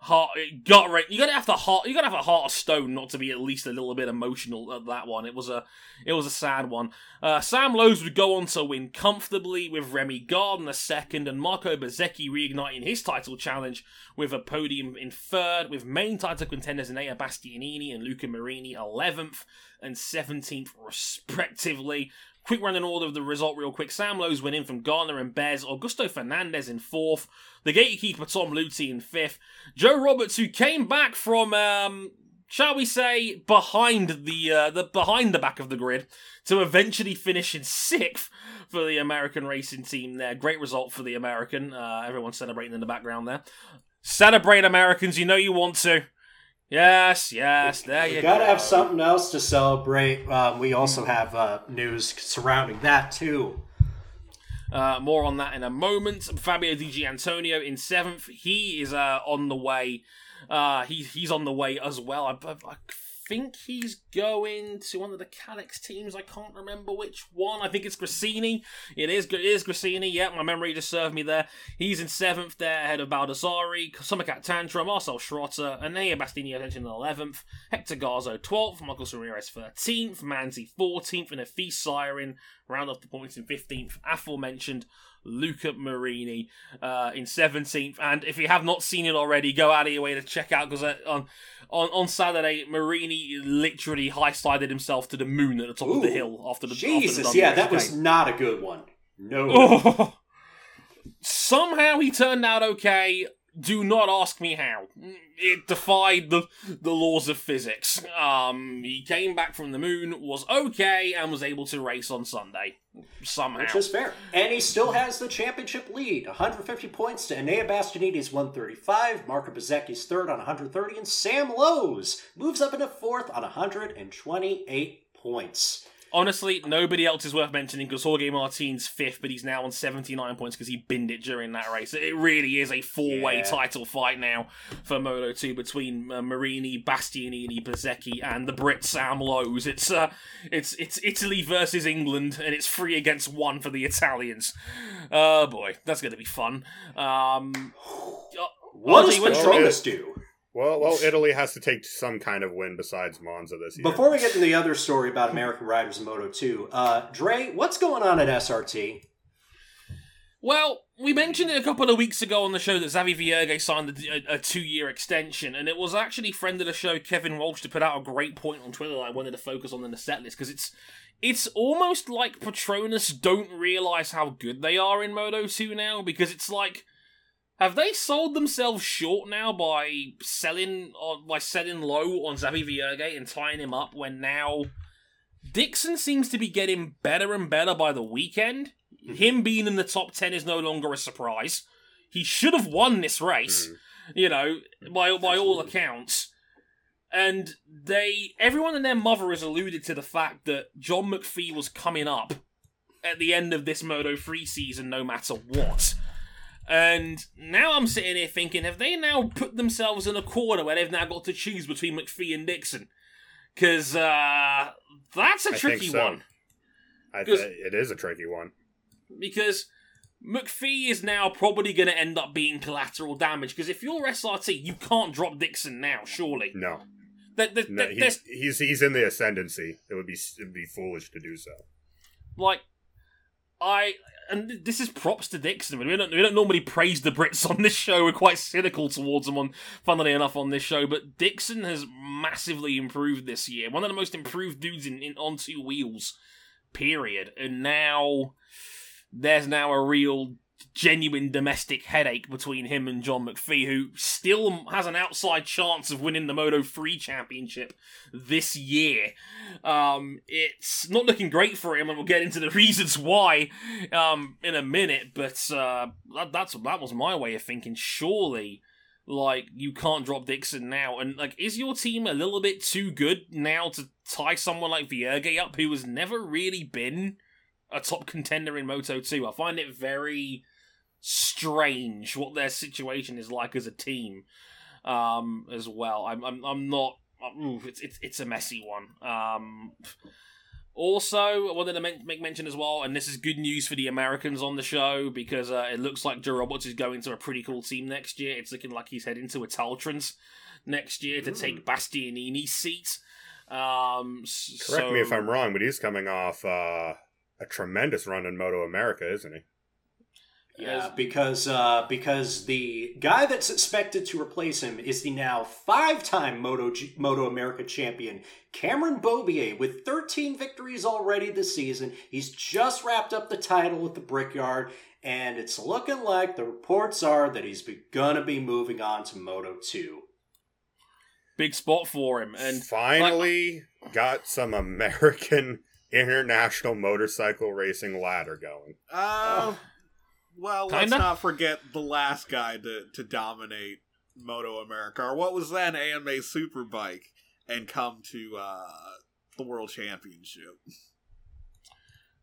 heart gut right you gotta have the heart you gotta have a heart of stone not to be at least a little bit emotional at that one. It was a it was a sad one. Uh, sam Lowes would go on to win comfortably with remy gardner second and marco bezzecchi reigniting his title challenge with a podium in third with main title contenders Enea Bastianini and Luca Marini 11th and 17th respectively Quick running order of the result, real quick. Sam Lowes winning from Gardner and Bez. Augusto Fernandez in fourth. The gatekeeper, Tom Luthi, in fifth. Joe Roberts, who came back from, um, shall we say, behind the uh, the behind the back of the grid to eventually finish in sixth for the American racing team. There, great result for the American. Uh, everyone's celebrating in the background there. Celebrate Americans, you know you want to. Yes, yes, there you, You gotta go. have something else to celebrate. Um, we also have uh, news surrounding that too. Uh, more on that in a moment. Fabio Di Antonio in seventh. He is uh, on the way. Uh, he, he's on the way as well. I, I, I think he's going to one of the Kalex teams. I can't remember which one. I think it's Gresini. It is it is Gresini. Yeah, my memory just served me there. He's in seventh there, ahead of Baldassari, Somkiat Chantra, Marcel Schrotter, Enea Bastianini attention in eleventh, Hector Garzo twelfth, Michael Ramirez thirteenth, Manzi fourteenth, and Hafizh Syahrin round off the points in fifteenth. Aforementioned Luca Marini uh, in 17th. And if you have not seen it already, go out of your way to check out because on, on on Saturday, Marini literally high sided himself to the moon at the top of the hill after the Jesus, after the yeah, that was not a good one. No. Oh. [LAUGHS] Somehow he turned out okay. Do not ask me how. It defied the the laws of physics. Um, he came back from the moon, was okay, and was able to race on Sunday. Somehow. Which is fair. And he still has the championship lead. 150 points to Enea Bastianini's 135, Marco Bezzecchi's third on 130, and Sam Lowes moves up into fourth on 128 points. Honestly, nobody else is worth mentioning because Jorge Martin's fifth, but he's now on 79 points because he binned it during that race. It really is a four way Yeah. title fight now for Moto 2 between uh, Marini, Bastianini, Bezzecchi, and the Brit Sam Lowes. It's, uh, it's, it's Italy versus England, and it's three against one for the Italians. Oh boy, that's going to be fun. Um, uh, [SIGHS] What RJ, does what- Petronas do? Well, well, Italy has to take some kind of win besides Monza this year. Before we get to the other story about American riders in Moto 2, uh, Dre, what's going on at SRT? Well, we mentioned it a couple of weeks ago on the show that Xavi Vierge signed a, a two-year extension, and it was actually friend of the show Kevin Walsh to put out a great point on Twitter that I wanted to focus on in the set list because it's it's almost like Petronas don't realize how good they are in Moto 2 now because it's like have they sold themselves short now by selling or by selling low on Xavi Vierge and tying him up when now Dixon seems to be getting better and better by the weekend. Him being in the top 10 is no longer a surprise. He should have won this race, Mm. you know, by by all accounts. and they everyone and their mother has alluded to the fact that John McPhee was coming up at the end of this Moto 3 season no matter what. And now I'm sitting here thinking, have they now put themselves in a corner where they've now got to choose between McPhee and Dixon? Because uh, that's a I tricky so. one. I th- it is a tricky one. Because McPhee is now probably going to end up being collateral damage. Because if you're SRT, you can't drop Dixon now, surely. No, There- there- no there- he, there's he's he's in the ascendancy. It would be it would be foolish to do so. like I and this is props to Dixon. We don't we don't normally praise the Brits on this show. We're quite cynical towards them on funnily enough on this show, but Dixon has massively improved this year. One of the most improved dudes in, in on two wheels. Period. And now there's now a real genuine domestic headache between him and John McPhee, who still has an outside chance of winning the Moto 3 championship this year. Um, it's not looking great for him, and we'll get into the [LAUGHS] reasons why um, in a minute. But uh, that, that's that was my way of thinking. Surely, like you can't drop Dixon now, and like, is your team a little bit too good now to tie someone like Vierge up, who has never really been a top contender in Moto 2? I find it very strange what their situation is like as a team um, as well. I'm, I'm, I'm not. Ooh, it's, it's it's a messy one. Um, also, I wanted to make mention as well, and this is good news for the Americans on the show because uh, it looks like Joe Roberts is going to a pretty cool team next year. It's looking like he's heading to Italtrans next year to take Bastianini's seat. Um, Correct me if I'm wrong, but he's coming off uh, a tremendous run in Moto America, isn't he? Yeah, because uh, because the guy that's expected to replace him is the now five-time Moto G- Moto America champion Cameron Beaubier with 13 victories already this season. He's just wrapped up the title with the Brickyard, and it's looking like the reports are that he's gonna be moving on to Moto 2. big spot for him, and finally got some American international motorcycle racing ladder going. Uh, well, let's not forget the last guy to, to dominate Moto America, or what was then AMA Superbike, and come to uh, the World Championship.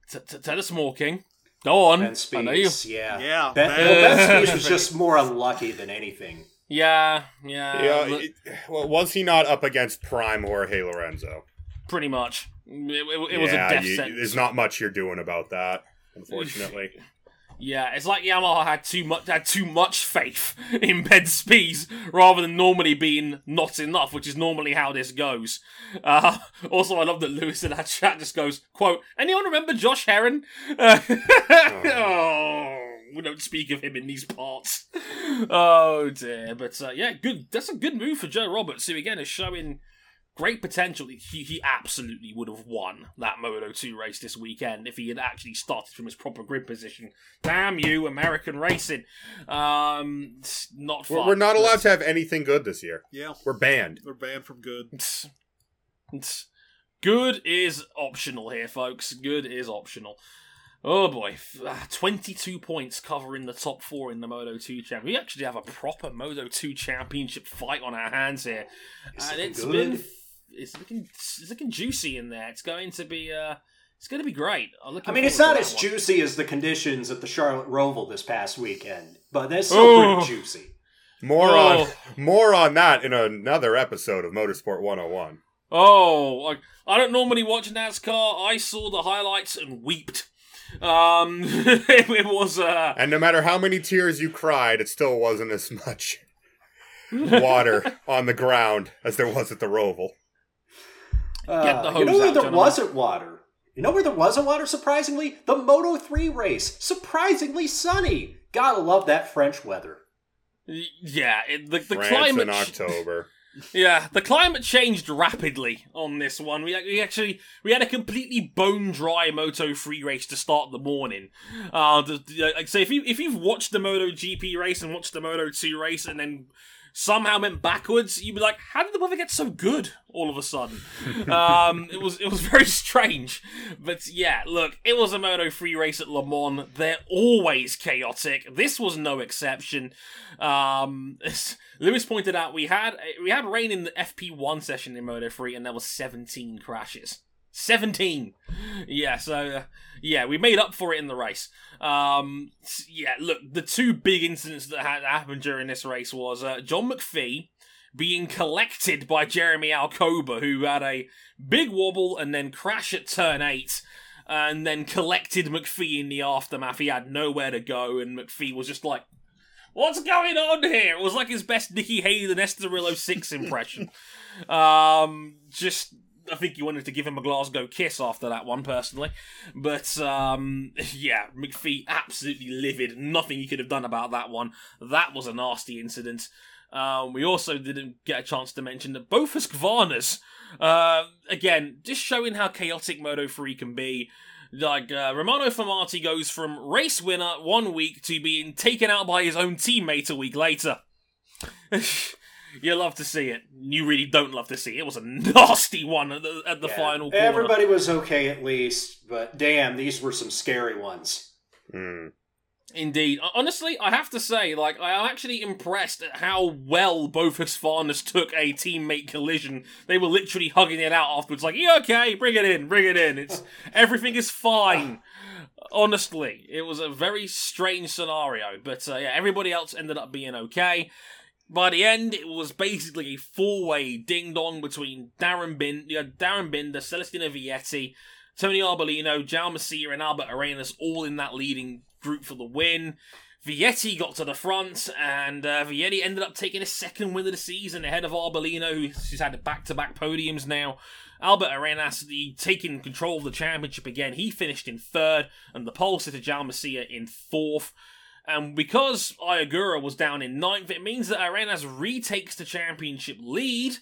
t- t- tell us more, King. Go on. Ben I know yeah. Yeah, Ben, Ben- well, Ben Spies was [LAUGHS] just more unlucky than anything. Yeah, yeah. yeah, look- it- well, was he not up against prime Jorge Lorenzo? pretty much. It, it- it was yeah, a death you- sentence. There's not much you're doing about that, unfortunately. [LAUGHS] Yeah, it's like Yamaha had too much had too much faith [LAUGHS] in Ben Spies rather than normally being not enough, which is normally how this goes. Uh, [LAUGHS] also, I love that Lewis in that chat just goes, "quote Anyone remember Josh Herrin? Uh, oh, we don't speak of him in these parts. Oh dear, but uh, yeah, good. That's a good move for Joe Roberts, who again is showing great potential. He, he absolutely would have won that Moto 2 race this weekend if he had actually started from his proper grid position. Damn you, American racing. Um, not We're, fun. we're not allowed to have anything good this year. Yeah, We're banned. We're banned from good. It's- [LAUGHS] it's- Good is optional here, folks. Good is optional. Oh boy, ah, 22 points covering the top four in the Moto 2 champ. We actually have a proper Moto 2 championship fight on our hands here. It's and looking it's good. been it's looking it's looking juicy in there. It's going to be uh it's going to be great. I'm I mean, it's not as one. juicy as the conditions at the Charlotte Roval this past weekend, but that's still Oh. pretty juicy. More Oh. on more on that in another episode of Motorsport 101. Oh, like I don't normally watch NASCAR. I saw the highlights and weeped. Um, it, [LAUGHS] it was uh, And no matter how many tears you cried, it still wasn't as much [LAUGHS] water on the ground as there was at the Roval. Uh, the you know where out, there gentlemen. wasn't water? You know where there wasn't water, surprisingly? The Moto 3 race. Surprisingly sunny. Gotta love that French weather. y- yeah, it, the, the France climate. in ch- October. [LAUGHS] Yeah, the climate changed rapidly on this one. We, we actually we had a completely bone dry Moto Three race to start the morning. Uh, the, the- like so if you if you've watched the Moto GP race and watched the Moto Two race and then somehow went backwards, you'd be like, how did the weather get so good all of a sudden? um, it was it was [LAUGHS] very strange. But yeah, look, it was a Moto 3 race at Le Mans. They're always chaotic. This was no exception. Um, [LAUGHS] Lewis pointed out we had we had rain in the FP1 session in Moto 3 and there was 17 crashes. 17 yeah so uh, yeah we made up for it in the race um yeah look the two big incidents that had happened during this race was uh, john mcphee being collected by jeremy alcoba who had a big wobble and then crash at turn 8 and then collected mcphee in the aftermath he had nowhere to go and mcphee was just like What's going on here? It was like his best Nicky Hayden and Esterillo 6 [LAUGHS] impression. um, just I think you wanted to give him a Glasgow kiss after that one, personally. But um, [LAUGHS] yeah, McPhee absolutely livid. Nothing he could have done about that one. That was a nasty incident. Um, we also didn't get a chance to mention that both Husqvarnas, uh, again, just showing how chaotic Moto 3 can be. Like, uh, Romano Fenati goes from race winner one week to being taken out by his own teammate a week later. [LAUGHS] [LAUGHS] You love to see it. You really don't love to see it. It was a nasty one at the, at the Yeah. final corner. Everybody was okay at least, but damn, these were some scary ones. Hmm. Indeed. Honestly, I have to say, like, I'm actually impressed at how well both Husqvarnas took a teammate collision. They were literally hugging it out afterwards, like, "You okay? Bring it in, bring it in. It's [LAUGHS] everything is fine." Honestly, it was a very strange scenario, but uh, yeah, everybody else ended up being okay. By the end, it was basically a four-way ding-dong between Darren Bin, you had Darren Binder, Celestino Vietti, Tony Arbolino, Jal and Albert Arenas all in that leading group for the win. Vietti got to the front, and uh, Vietti ended up taking his second win of the season ahead of Arbolino, who's had back-to-back podiums now. Albert Arenas, the, taking control of the championship again, he finished in third, and the pole sitter Jal Masia in fourth. And because Ai Ogura was down in ninth, it means that Arenas retakes the championship lead.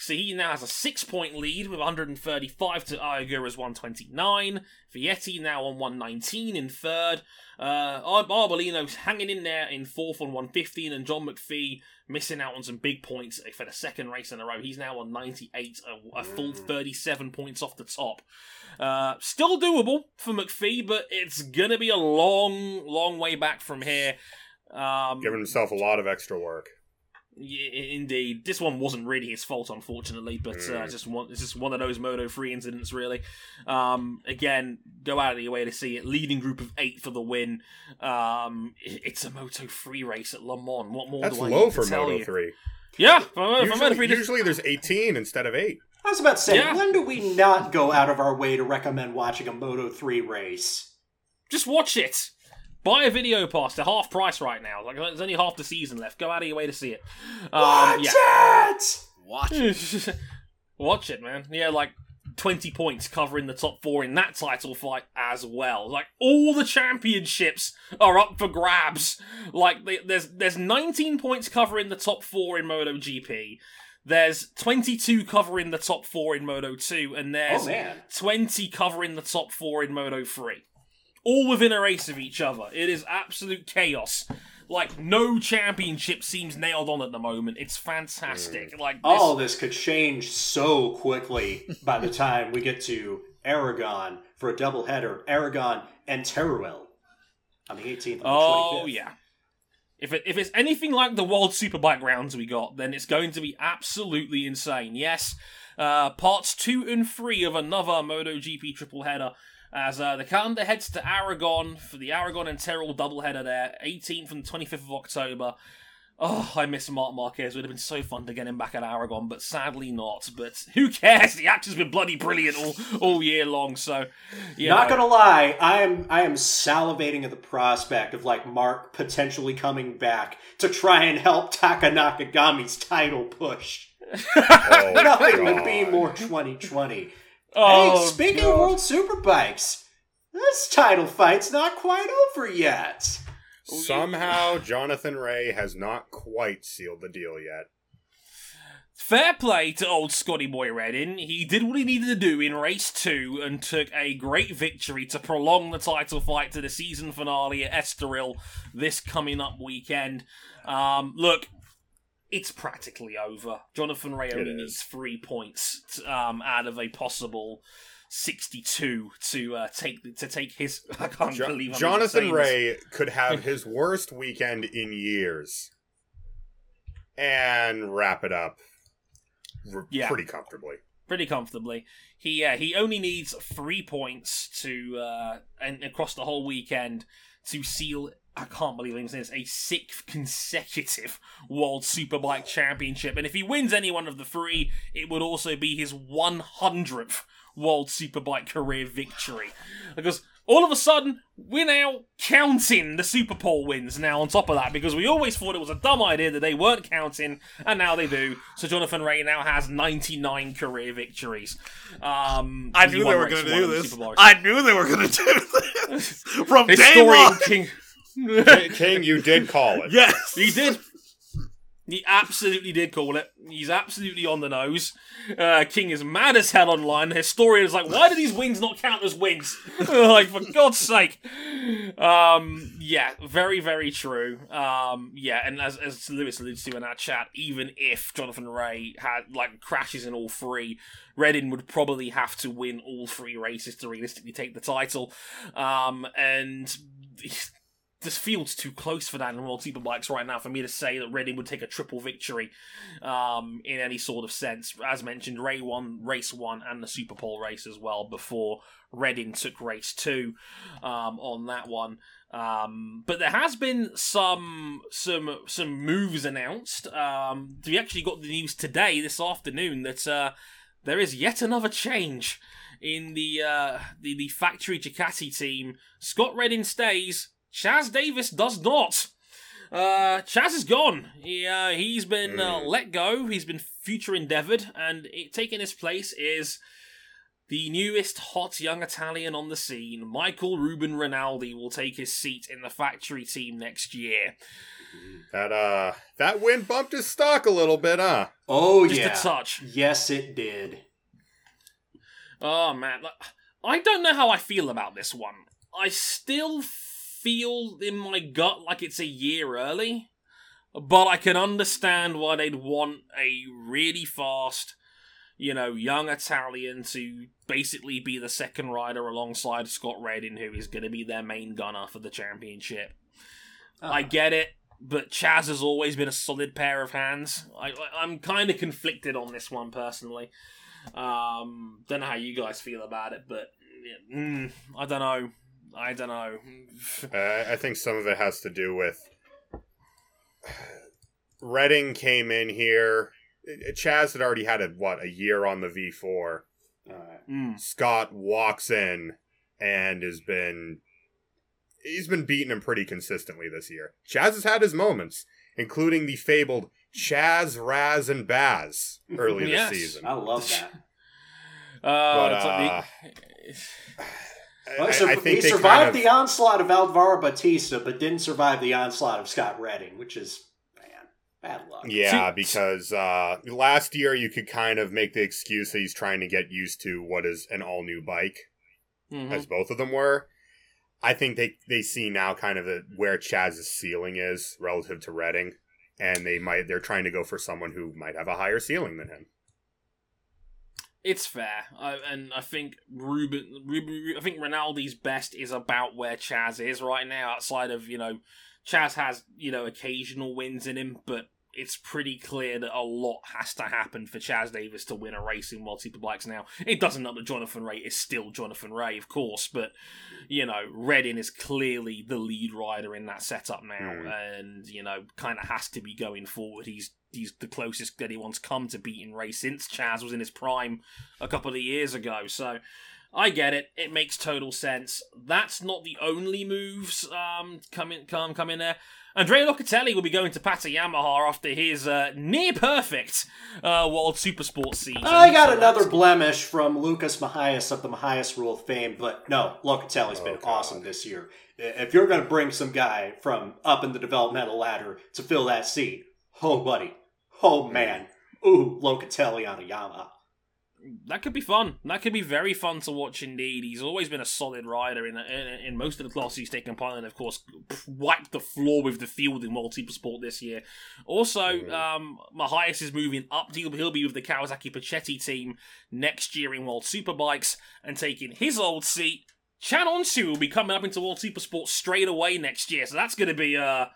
So he now has a six point lead with 135 to Iagura's 129. Vietti now on 119 in third. Uh, Arbolino's hanging in there in fourth on 115, and John McPhee missing out on some big points for the second race in a row. He's now on 98, a, a full 37 points off the top. Uh, still doable for McPhee, but it's gonna be a long, long way back from here. Um, Giving himself a lot of extra work. Yeah, indeed. This one wasn't really his fault, unfortunately, but uh, Mm. just one, it's just one of those Moto 3 incidents, really. Um, again, go out of your way to see it. Leading group of eight for the win. Um, it's a Moto 3 race at Le Mans. What more That's do I low need to for tell Moto you? 3. Yeah, for, for Moto Usually, 3, just- usually there's 18 instead of 8. I was about to say, Yeah. when do we not go out of our way to recommend watching a Moto 3 race? just watch it. Buy a video pass. They're half price right now. Like there's only half the season left. Go out of your way to see it. Um, Watch yeah. it! Watch it. [LAUGHS] Watch it, man. Yeah, like 20 points covering the top four in that title fight as well. Like all the championships are up for grabs. Like they, there's there's 19 points covering the top four in MotoGP. There's 22 covering the top four in Moto 2, and there's Oh, 20 covering the top four in Moto 3. All within a race of each other. It is absolute chaos. Like, no championship seems nailed on at the moment. It's fantastic. Like, this, All this could change so quickly by the time we get to Aragon for a doubleheader. Aragon and Teruel on the 18th and the Oh 25th. yeah. If it, if it's anything like the World Superbike rounds we got, then it's going to be absolutely insane. Yes, uh, parts two and three of another MotoGP triple header. As uh, the calendar heads to Aragon for the Aragon and Teruel doubleheader there, 18th and 25th of October. Oh, I miss Marc Marquez. It would have been so fun to get him back at Aragon, but sadly not. But who cares? The actor's been bloody brilliant all, all year long. So, you Not know. gonna lie, I am I am salivating at the prospect of like Marc potentially coming back to try and help Taka Nakagami's title push. [LAUGHS] [LAUGHS] Oh, Nothing would be more 2020. Oh, hey, speaking of World Superbikes, this title fight's not quite over yet. Somehow, Jonathan Rea has not quite sealed the deal yet. Fair play to old Scotty Boy Redding. He did what he needed to do in race two and took a great victory to prolong the title fight to the season finale at Estoril this coming up weekend. Um, look, it's practically over. Jonathan Rea only needs three points um, out of a possible sixty-two to uh, take to take his. [LAUGHS] I can't Jo- believe I'm Jonathan this. Rea could have [LAUGHS] his worst weekend in years and wrap it up r- Yeah. pretty comfortably. pretty comfortably. He uh, he only needs three points to uh, and across the whole weekend to seal. I can't believe I'm saying this a sixth consecutive [LAUGHS] World Superbike Championship, and if he wins any one of the three, it would also be his 100th World Superbike career victory. Because all of a sudden, we're now counting the Super Pole wins now on top of that, because we always thought it was a dumb idea that they weren't counting, and now they do. So Jonathan Rea now has 99 career victories. Um, I he knew they were going to do this. I knew they were going to do this [LAUGHS] from day one. King. King, you did call it. Yes, He did. He absolutely did call it. He's absolutely on the nose. Uh, King is mad as hell online. The historian is like, why do these wins not count as wins? [LAUGHS] like, for God's sake. Um, yeah, very, very true. Um, yeah, and as, as Lewis alludes to in our chat, even if Jonathan Rea had, like, crashes in all three, Redding would probably have to win all three races to realistically take the title. Um, and this field's too close for that in World Superbikes right now for me to say that Redding would take a triple victory um, in any sort of sense. As mentioned, Rea won race one and the Super Pole race as well before Redding took race two um, on that one. Um, but there has been some some some moves announced. Um, we actually got the news today, this afternoon, that uh, there is yet another change in the uh, the the factory Ducati team. Scott Redding stays. Chaz Davies does not. Uh, Chaz is gone. He, uh, he's been uh, Mm. let go. He's been future endeavored, and it, taking his place is the newest hot young Italian on the scene. Michael Ruben Rinaldi will take his seat in the factory team next year. That uh, that win bumped his stock a little bit, huh? Oh Just yeah. a touch. Yes, it did. Oh man, I don't know how I feel about this one. I still feel in my gut like it's a year early, but I can understand why they'd want a really fast, you know, young Italian to basically be the second rider alongside Scott Redding, who is going to be their main gunner for the championship. I get it, but Chaz has always been a solid pair of hands. I, I'm kind of conflicted on this one personally. Um, don't know how you guys feel about it, but yeah, mm, I don't know. I don't know. [LAUGHS] Uh, I think some of it has to do with [SIGHS] Redding came in here. Chaz had already had a what a year on the V4. All right. Mm. Scott walks in and has been he's been beating him pretty consistently this year. Chaz has had his moments, including the fabled Chaz, Raz, and Baz early [LAUGHS] Yes. this season. I love that. [LAUGHS] Uh, But, it's uh, [SIGHS] [SIGHS] the- Well, I, he sur- I think he they survived kind of, the onslaught of Alvaro Bautista, but didn't survive the onslaught of Scott Redding, which is man, bad luck. Yeah, See- because uh, last year you could kind of make the excuse that he's trying to get used to what is an all new bike, Mhm. as both of them were. I think they, they see now kind of the, where Chaz's ceiling is relative to Redding, and they might they're trying to go for someone who might have a higher ceiling than him. It's fair, I, and I think Ruben, Ruben, I think Rinaldi's best is about where Chaz is right now. Outside of you know, Chaz has you know occasional wins in him, but it's pretty clear that a lot has to happen for Chaz Davies to win a race in World Superbikes now. It doesn't that Jonathan Rea is still Jonathan Rea, of course, but you know, Redding is clearly the lead rider in that setup now, Mm. and you know, kind of has to be going forward. He's he's the closest that anyone's come to beating Rea since Chaz was in his prime a couple of years ago. So I get it; it makes total sense. That's not the only moves um coming come come in there. Andrea Locatelli will be going to Pata Yamaha after his uh, near perfect uh, World Supersport season. I got So another that's- blemish from Lucas Mahias of the Mahias Rule of fame, but no, Locatelli's been Oh, God. awesome this year. If you're going to bring some guy from up in the developmental ladder to fill that seat, oh, buddy. Oh, man. Ooh, Locatelli on a Yamaha. that could be fun. That could be very fun to watch indeed. He's always been a solid rider in in, in most of the classes he's taken part in. Of course, wiped the floor with the field in World Supersport this year. Also, Mhm. um, Mahias is moving up. He'll, he'll be with the Kawasaki Puccetti team next year in World Superbikes and taking his old seat. Can Öncü will be coming up into World Super Supersport straight away next year, so that's going to be a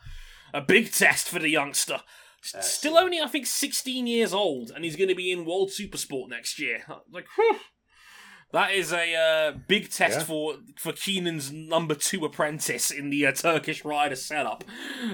a big test for the youngster. S- That's Still only, I think, 16 years old, and he's going to be in World Supersport next year. Like, whew. That is a uh, big test Yeah. for for Keenan's number two apprentice in the uh, Turkish rider setup.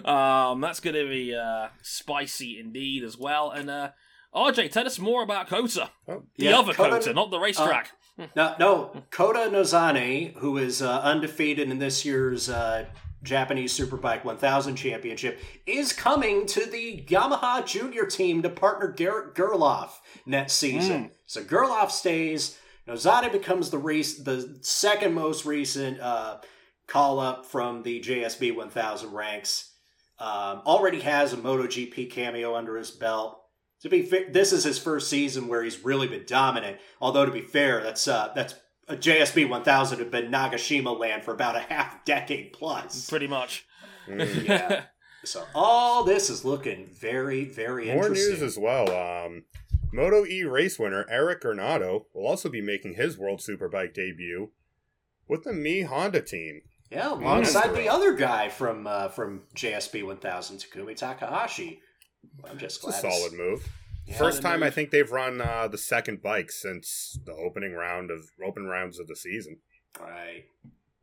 Um, that's going to be uh, spicy indeed as well. And uh, RJ, tell us more about Kota, Oh, the Yeah, other Kota- Kota, not the racetrack. No, no. Kota Nozane, who is uh, undefeated in this year's uh, Japanese Superbike 1000 Championship, is coming to the Yamaha Junior team to partner Garrett Gerloff next season. So Gerloff stays. Nozane becomes the race, the second most recent uh, call up from the JSB 1000 ranks. Um, already has a MotoGP cameo under his belt. To be fair, this is his first season where he's really been dominant. Although to be fair, that's uh, that's JSB 1000 had been Nagashima land for about a half decade plus. Pretty much. mm. Yeah. [LAUGHS] So all this is looking very, very interesting. More news as well. Um, Moto E race winner Eric Granado will also be making his World Superbike debut with the Mi Honda team. yeah, alongside Monster. the other guy from uh, from JSB 1000, Takumi Takahashi. I'm just It's glad. a solid move. Yeah, First time I think they've run uh, the second bike since the opening round of open rounds of the season. Right.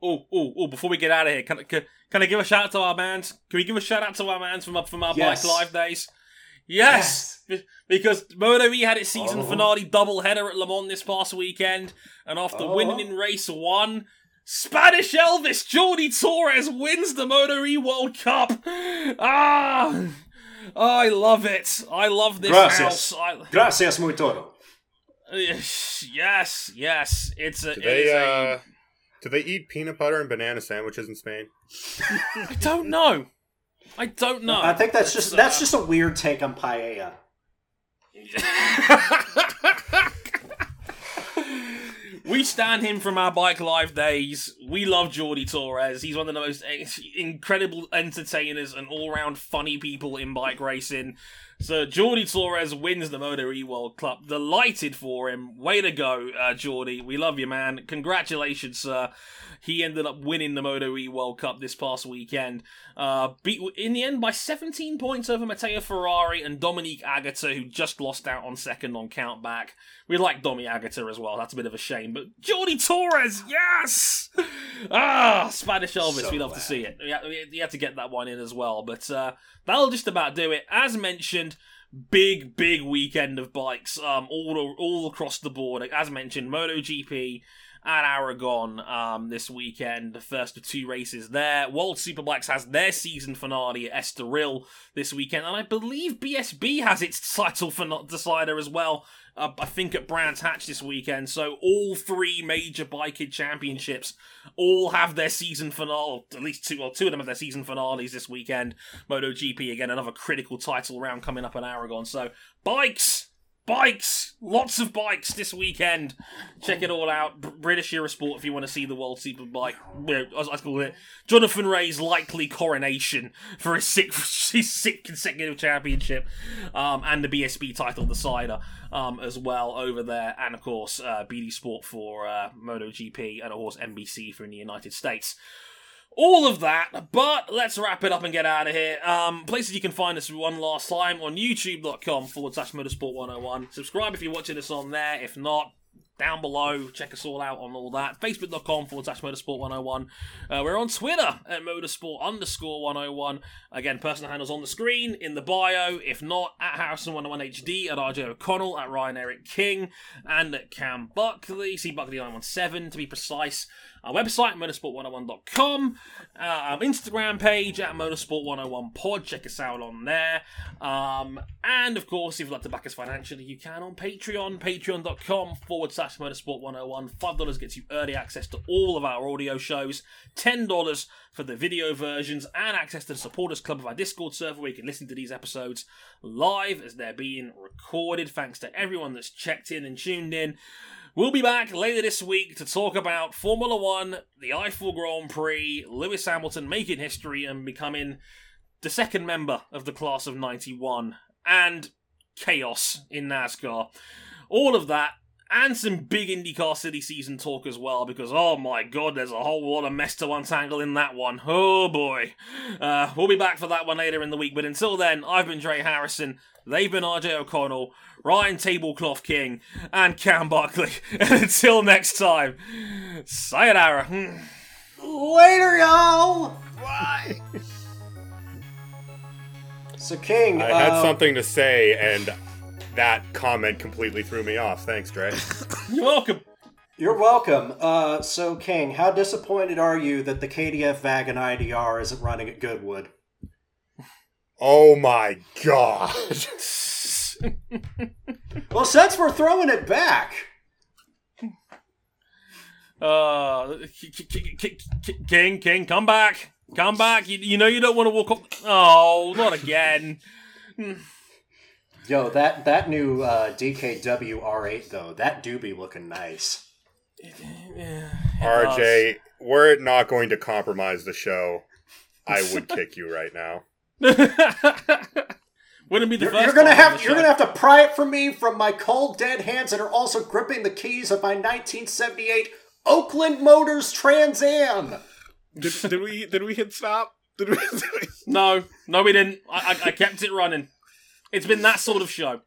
Oh, oh, oh! Before we get out of here, can, I- can, can I give a shout out to our mans? Can we give a shout out to our mans from up from our Yes. bike live days? Yes, Be- because Moto E had its season Oh. finale double header at Le Mans this past weekend, and after Oh. winning in race one, Spanish Elvis Jordi Torres wins the Moto E World Cup. Ah, I love it. I love this Gracias. house. I, Gracias muy todo. [SIGHS] yes, yes. It's a. Do it they is a- uh, do they eat peanut butter and banana sandwiches in Spain? [LAUGHS] I don't know. I don't know. I think that's just that's uh, just a weird take on paella. [LAUGHS] [LAUGHS] we stand him from our bike live days. We love Jordi Torres. He's one of the most incredible entertainers and all-round funny people in bike racing. So Jordi Torres wins the Moto E World Cup. Delighted for him. Way to go, uh, Jordi. We love you, man. Congratulations, sir. He ended up winning the Moto E World Cup this past weekend. Uh, beat in the end by 17 points over Matteo Ferrari and Dominique Aegerter, who just lost out on second on countback. We like Domi Aegerter as well. That's a bit of a shame, but Jordi Torres, yes! Ah, Spanish Elvis. So we love to see it. We had, we had to get that one in as well, but uh, that'll just about do it. As mentioned, big big weekend of bikes um all all across the board. As mentioned MotoGP at Aragon um this weekend the first of two races there. World Superbikes has their season finale at Estoril this weekend and I believe BSB has its title for not decider as well uh, I think at Brands Hatch this weekend so all three major biking championships all have their season finale at least two or two of them have their season finales this weekend MotoGP again, another critical title round coming up in Aragon. So bikes, bikes, lots of bikes this weekend. Check it all out. Br- British Eurosport if you want to see the World Superbike. As I call it, Jonathan Rea's likely coronation for his sixth, [LAUGHS] his consecutive championship, um, and the BSB title decider um, as well over there, and of course uh, BT Sport for uh, MotoGP, and of course NBC for in the United States all of that, but let's wrap it up and get out of here. Um, places you can find us one last time on youtube.com forward slash motorsport 101. Subscribe if you're watching us on there. If not, down below, check us all out on all that. Facebook.com forward slash motorsport 101. Uh, we're on Twitter at motorsport underscore 101. Again, personal handles on the screen, in the bio. If not, at Harrison101HD, at RJ O'Connell, at Ryan Eric King, and at Cam Buckley. See Buckley917 to be precise. Our website, motorsport101.com, uh, our Instagram page at motorsport101pod. Check us out on there. Um, and of course, if you'd like to back us financially, you can on Patreon, patreon.com forward slash motorsport101. $5 gets you early access to all of our audio shows, $10 for the video versions, and access to the supporters club of our Discord server where you can listen to these episodes live as they're being recorded. Thanks to everyone that's checked in and tuned in. We'll be back later this week to talk about Formula One, the Eiffel Grand Prix, Lewis Hamilton making history and becoming the second member of the class of 91, and chaos in NASCAR. All of that, and some big IndyCar City season talk as well, because oh my god, there's a whole lot of mess to untangle in that one. Oh boy. Uh, we'll be back for that one later in the week, but until then, I've been Dre Harrison. They've been RJ O'Connell, Ryan Tablecloth King, and Cam Buckley. [LAUGHS] And until next time, sayonara. Later, y'all! Why? So, King. I had uh, something to say, and that comment completely threw me off. Thanks, Dre. [LAUGHS] You're welcome. You're welcome. Uh, so, King, how disappointed are you that the KDF Wagon IDR isn't running at Goodwood? oh my god. [LAUGHS] Well, since we're throwing it back, Uh, King, King, come back, come back. You, you know you don't want to walk up. Oh, not again. Yo, that that new uh, DKW R8 though, that do be looking nice. Yeah, RJ, were it not going to compromise the show, I would [LAUGHS] kick you right now. [LAUGHS] Wouldn't be the You're, 1st you're gonna have you're gonna have to pry it from me from my cold dead hands that are also gripping the keys of my 1978 Oakland Motors Trans Am. Did, did we did we hit stop? Did we? [LAUGHS] No, no, we didn't. I, I, I kept it running. It's been that sort of show.